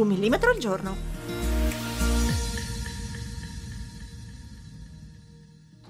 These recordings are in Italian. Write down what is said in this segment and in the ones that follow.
Un millimetro al giorno.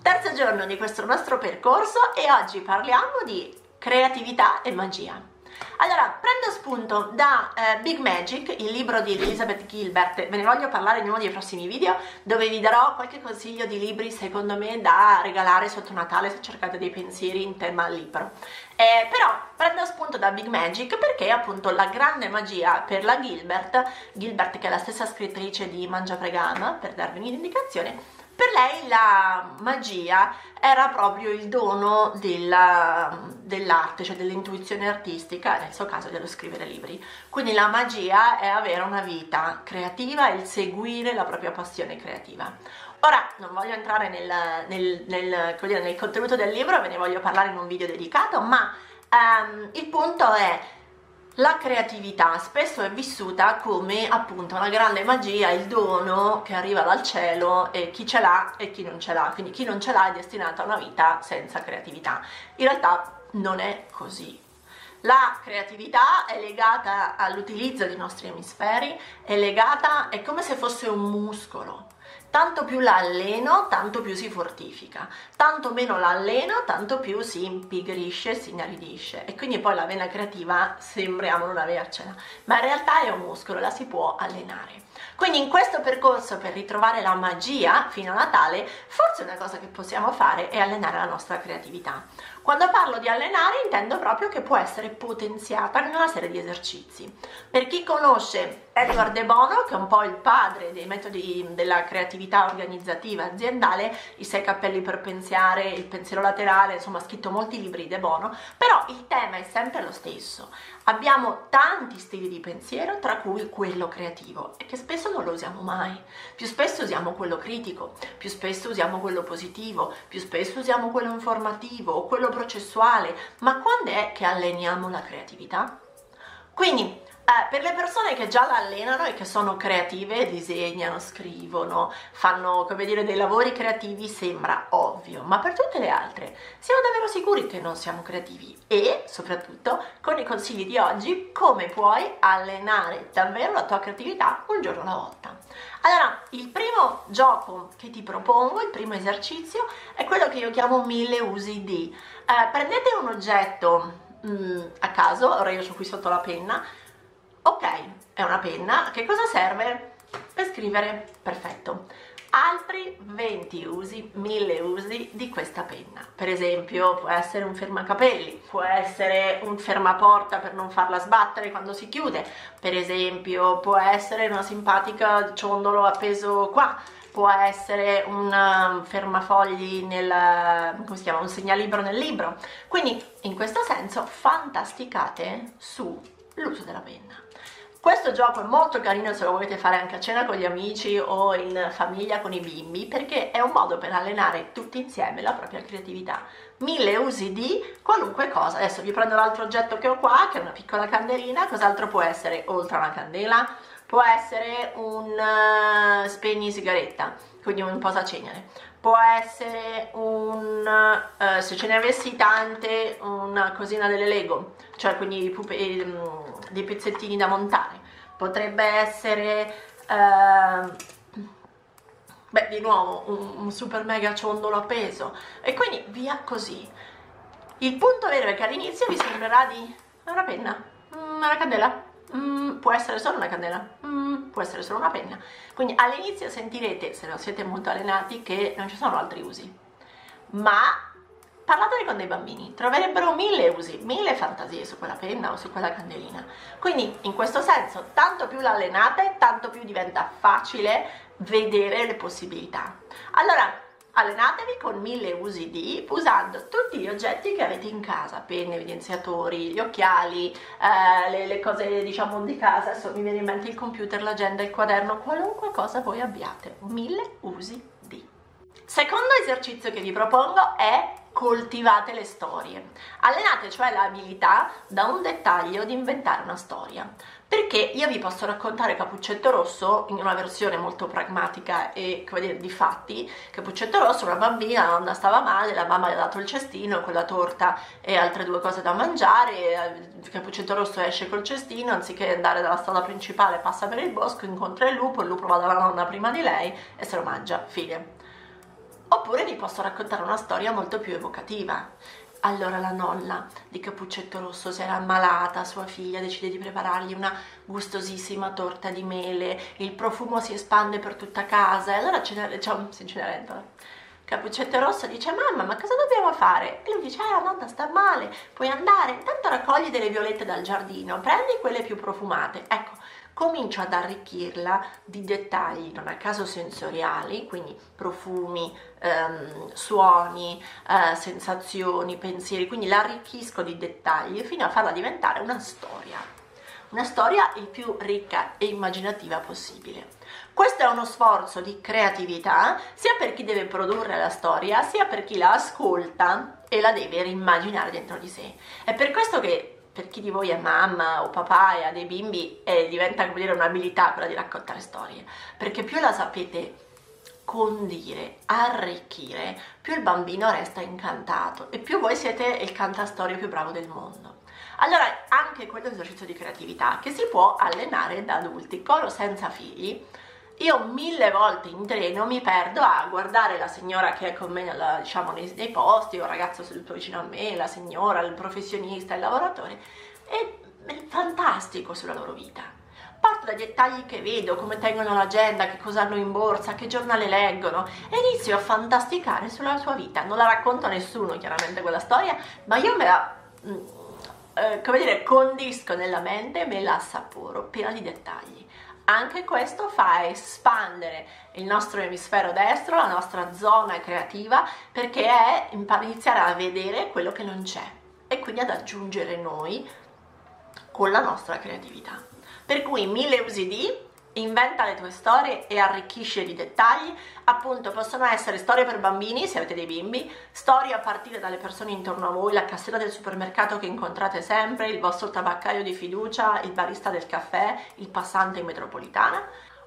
Terzo giorno di questo nostro percorso e oggi parliamo di creatività e magia. Allora, prendo spunto da eh, Big Magic, il libro di Elizabeth Gilbert, ve ne voglio parlare in uno dei prossimi video dove vi darò qualche consiglio di libri secondo me da regalare sotto Natale se cercate dei pensieri in tema libro. Eh, però prendo spunto da Big Magic perché appunto la grande magia per la Gilbert, Gilbert che è la stessa scrittrice di Mangia Vegana, per darvi un'indicazione, per lei la magia era proprio il dono della, dell'arte, cioè dell'intuizione artistica, nel suo caso dello scrivere libri. Quindi la magia è avere una vita creativa il seguire la propria passione creativa. Ora non voglio entrare nel, nel, nel, dire, nel contenuto del libro, ve ne voglio parlare in un video dedicato, ma um, il punto è la creatività spesso è vissuta come appunto una grande magia, il dono che arriva dal cielo e chi ce l'ha e chi non ce l'ha, quindi chi non ce l'ha è destinato a una vita senza creatività. In realtà non è così. La creatività è legata all'utilizzo dei nostri emisferi, è legata, è come se fosse un muscolo tanto più la alleno, tanto più si fortifica, tanto meno la alleno, tanto più si impigrisce, si inaridisce e quindi poi la vena creativa sembriamo non avercela, ma in realtà è un muscolo, la si può allenare. Quindi in questo percorso per ritrovare la magia fino a Natale, forse una cosa che possiamo fare è allenare la nostra creatività. Quando parlo di allenare intendo proprio che può essere potenziata in una serie di esercizi. Per chi conosce Edward De Bono, che è un po' il padre dei metodi della creatività organizzativa aziendale, i sei cappelli per pensiare, il pensiero laterale, insomma ha scritto molti libri De Bono, però il tema è sempre lo stesso. Abbiamo tanti stili di pensiero, tra cui quello creativo, e che spesso non lo usiamo mai. Più spesso usiamo quello critico, più spesso usiamo quello positivo, più spesso usiamo quello informativo o quello processuale, ma quando è che alleniamo la creatività? Quindi eh, per le persone che già la allenano e che sono creative, disegnano, scrivono, fanno come dire dei lavori creativi sembra ovvio, ma per tutte le altre siamo davvero sicuri che non siamo creativi e soprattutto con i consigli di oggi come puoi allenare davvero la tua creatività un giorno alla volta. Allora, il primo gioco che ti propongo, il primo esercizio, è quello che io chiamo mille usi di. Eh, prendete un oggetto mm, a caso, ora io ho qui sotto la penna, ok, è una penna, che cosa serve? Per scrivere, perfetto. Altri 20 usi, 1000 usi di questa penna. Per esempio, può essere un fermacapelli, può essere un fermaporta per non farla sbattere quando si chiude. Per esempio, può essere una simpatica ciondolo appeso qua può essere un um, fermafogli nel, come si chiama, un segnalibro nel libro. Quindi in questo senso fantasticate sull'uso della penna. Questo gioco è molto carino se lo volete fare anche a cena con gli amici o in famiglia con i bimbi perché è un modo per allenare tutti insieme la propria creatività. Mille usi di qualunque cosa. Adesso vi prendo l'altro oggetto che ho qua, che è una piccola candelina. Cos'altro può essere oltre a una candela? Può essere un uh, spegni sigaretta, quindi un posacenere. Può essere un, uh, se ce ne avessi tante, una cosina delle Lego, cioè quindi um, dei pezzettini da montare. Potrebbe essere, uh, beh, di nuovo, un, un super mega ciondolo appeso. E quindi via così. Il punto vero è che all'inizio vi sembrerà di una penna, una candela, mm, può essere solo una candela, mm, può essere solo una penna. Quindi all'inizio sentirete, se non siete molto allenati, che non ci sono altri usi. Ma parlatene con dei bambini, troverebbero mille usi, mille fantasie su quella penna o su quella candelina. Quindi in questo senso, tanto più l'allenate, tanto più diventa facile vedere le possibilità. Allora, Allenatevi con mille usi di usando tutti gli oggetti che avete in casa, penne, evidenziatori, gli occhiali, eh, le, le, cose diciamo di casa, adesso mi viene in mente il computer, l'agenda, il quaderno, qualunque cosa voi abbiate, mille usi di. Secondo esercizio che vi propongo è coltivate le storie. Allenate cioè l'abilità da un dettaglio di inventare una storia. Perché io vi posso raccontare Capuccetto Rosso in una versione molto pragmatica e come dire, di fatti. Capuccetto Rosso, una bambina, la nonna stava male, la mamma le ha dato il cestino con la torta e altre due cose da mangiare. Capuccetto Rosso esce col cestino, anziché andare dalla strada principale, passa per il bosco, incontra il lupo, il lupo va dalla nonna prima di lei e se lo mangia. Fine. Oppure vi posso raccontare una storia molto più evocativa. Allora la nonna di Capuccetto Rosso si era ammalata, sua figlia decide di preparargli una gustosissima torta di mele, il profumo si espande per tutta casa e allora c'è, c'è un Cenerentola. Capuccetto Rosso dice mamma ma cosa dobbiamo fare? E lui dice eh la nonna sta male, puoi andare, intanto raccogli delle violette dal giardino, prendi quelle più profumate. Ecco, comincio ad arricchirla di dettagli non a caso sensoriali, quindi profumi, ehm, suoni, eh, sensazioni, pensieri, quindi la arricchisco di dettagli fino a farla diventare una storia, una storia il più ricca e immaginativa possibile. Questo è uno sforzo di creatività sia per chi deve produrre la storia sia per chi la ascolta e la deve rimmaginare dentro di sé. È per questo che per chi di voi è mamma o papà e ha dei bimbi eh, diventa come dire un'abilità quella di raccontare storie, perché più la sapete condire, arricchire, più il bambino resta incantato e più voi siete il cantastorie più bravo del mondo. Allora, anche quello è un esercizio di creatività che si può allenare da adulti, con o senza figli, io mille volte in treno mi perdo a guardare la signora che è con me nella, diciamo, nei, nei posti, o il ragazzo seduto vicino a me, la signora, il professionista, il lavoratore, e è fantastico sulla loro vita. Parto dai dettagli che vedo, come tengono l'agenda, che cosa hanno in borsa, che giornale leggono e inizio a fantasticare sulla sua vita. Non la racconto a nessuno chiaramente quella storia, ma io me la, mm, eh, come dire, condisco nella mente e me la assaporo, piena di dettagli. Anche questo fa espandere il nostro emisfero destro, la nostra zona creativa, perché è iniziare a vedere quello che non c'è e quindi ad aggiungere noi con la nostra creatività. Per cui mille usi di inventa le tue storie e arricchisce di dettagli. Appunto, possono essere storie per bambini, se avete dei bimbi, storie a partire dalle persone intorno a voi, la cassiera del supermercato che incontrate sempre, il vostro tabaccaio di fiducia, il barista del caffè, il passante in metropolitana.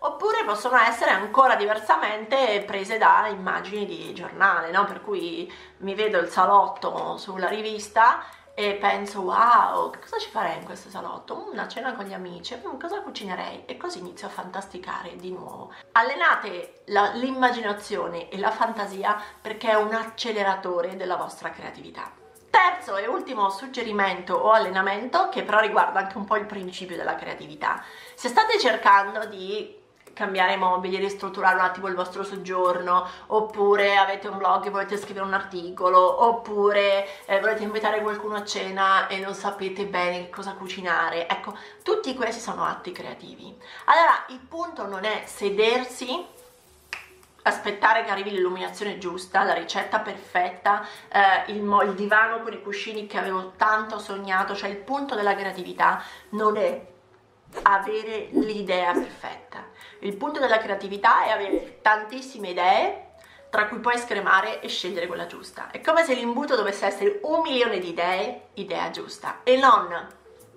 Oppure possono essere ancora diversamente prese da immagini di giornale, no? Per cui mi vedo il salotto sulla rivista e penso wow, cosa ci farei in questo salotto? Una cena con gli amici, mm, cosa cucinerei? E così inizio a fantasticare di nuovo. Allenate l'immaginazione e la fantasia perché è un acceleratore della vostra creatività. Terzo e ultimo suggerimento o allenamento che però riguarda anche un po' il principio della creatività. Se state cercando di cambiare mobili, ristrutturare un attimo il vostro soggiorno, oppure avete un blog e volete scrivere un articolo, oppure eh, volete invitare qualcuno a cena e non sapete bene cosa cucinare. Ecco, tutti questi sono atti creativi. Allora, il punto non è sedersi aspettare che arrivi l'illuminazione giusta, la ricetta perfetta, eh, il, il divano con i cuscini che avevo tanto sognato, cioè il punto della creatività non è avere l'idea perfetta. Il punto della creatività è avere tantissime idee tra cui puoi scremare e scegliere quella giusta. È come se l'imbuto dovesse essere un milione di idee, idea giusta, e non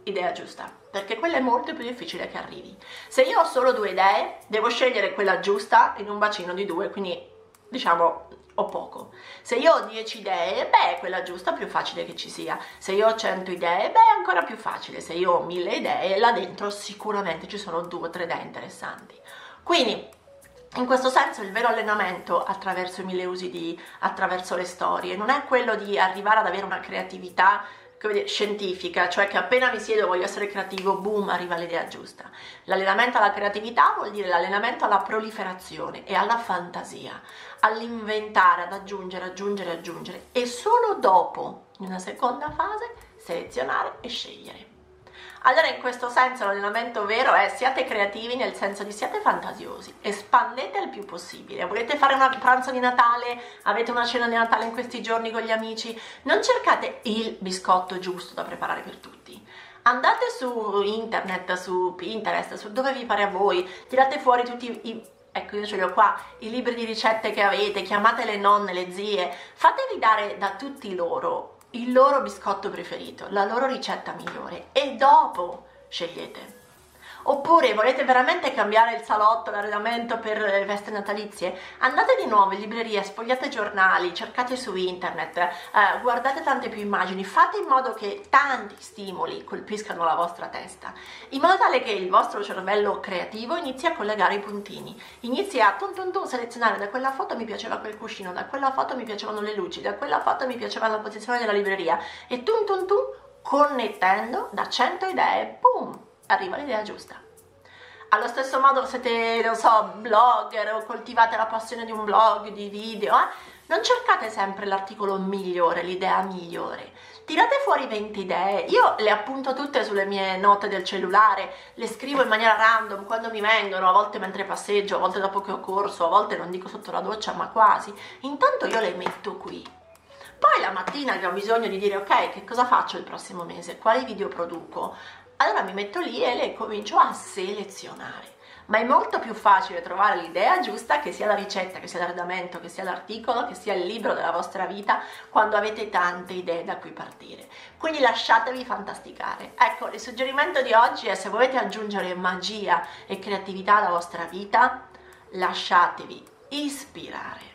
idea giusta, perché quella è molto più difficile che arrivi. Se io ho solo due idee, devo scegliere quella giusta in un bacino di due, quindi diciamo o poco. Se io ho 10 idee, beh, quella giusta più facile che ci sia. Se io ho 100 idee, beh, ancora più facile. Se io ho 1000 idee, là dentro sicuramente ci sono due o tre idee interessanti. Quindi, in questo senso il vero allenamento attraverso i mille usi di, attraverso le storie, non è quello di arrivare ad avere una creatività dire, scientifica, cioè che appena mi siedo voglio essere creativo, boom, arriva l'idea giusta. L'allenamento alla creatività vuol dire l'allenamento alla proliferazione e alla fantasia, all'inventare, ad aggiungere, aggiungere, aggiungere e solo dopo, in una seconda fase, selezionare e scegliere. Allora in questo senso l'allenamento vero è siate creativi nel senso di siate fantasiosi, espandete il più possibile. Volete fare un pranzo di Natale, avete una cena di Natale in questi giorni con gli amici, non cercate il biscotto giusto da preparare per tutti. Andate su internet, su Pinterest, su dove vi pare a voi, tirate fuori tutti i ecco io ce li ho qua, i libri di ricette che avete, chiamate le nonne, le zie, fatevi dare da tutti loro il loro biscotto preferito, la loro ricetta migliore e dopo scegliete. Oppure volete veramente cambiare il salotto, l'arredamento per le feste natalizie? Andate di nuovo in libreria, sfogliate giornali, cercate su internet, eh, guardate tante più immagini, fate in modo che tanti stimoli colpiscano la vostra testa, in modo tale che il vostro cervello creativo inizi a collegare i puntini, inizi a tun tun tun selezionare da quella foto mi piaceva quel cuscino, da quella foto mi piacevano le luci, da quella foto mi piaceva la posizione della libreria. E tun tun tun connettendo da 100 idee, boom, arriva l'idea giusta. Allo stesso modo siete, non so, blogger o coltivate la passione di un blog, di video, eh? non cercate sempre l'articolo migliore, l'idea migliore. Tirate fuori 20 idee, io le appunto tutte sulle mie note del cellulare, le scrivo in maniera random quando mi vengono, a volte mentre passeggio, a volte dopo che ho corso, a volte non dico sotto la doccia, ma quasi. Intanto io le metto qui. Poi la mattina che ho bisogno di dire ok, che cosa faccio il prossimo mese? Quali video produco? Allora mi metto lì e le comincio a selezionare. Ma è molto più facile trovare l'idea giusta, che sia la ricetta, che sia l'arredamento, che sia l'articolo, che sia il libro della vostra vita, quando avete tante idee da cui partire. Quindi lasciatevi fantasticare. Ecco, il suggerimento di oggi è se volete aggiungere magia e creatività alla vostra vita, lasciatevi ispirare.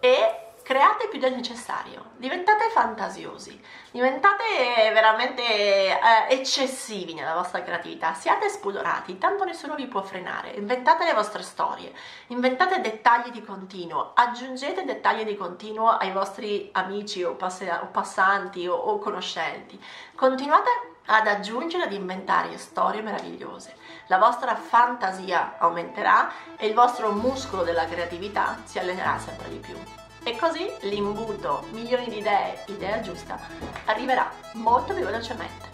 E create più del necessario, diventate fantasiosi, diventate veramente eh, eccessivi nella vostra creatività, siate spudorati, tanto nessuno vi può frenare, inventate le vostre storie, inventate dettagli di continuo, aggiungete dettagli di continuo ai vostri amici o, pass- o passanti o, o conoscenti, continuate ad aggiungere, ad inventare storie meravigliose. La vostra fantasia aumenterà e il vostro muscolo della creatività si allenerà sempre di più. E così l'imbuto milioni di idee, idea giusta, arriverà molto più velocemente.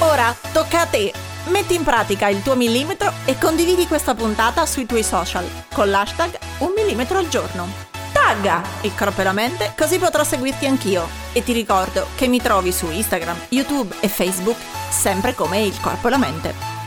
Ora tocca a te! Metti in pratica il tuo millimetro e condividi questa puntata sui tuoi social con l'hashtag un millimetro al giorno. Tagga il corpo e la mente così potrò seguirti anch'io. E ti ricordo che mi trovi su Instagram, YouTube e Facebook sempre come il corpo e la mente.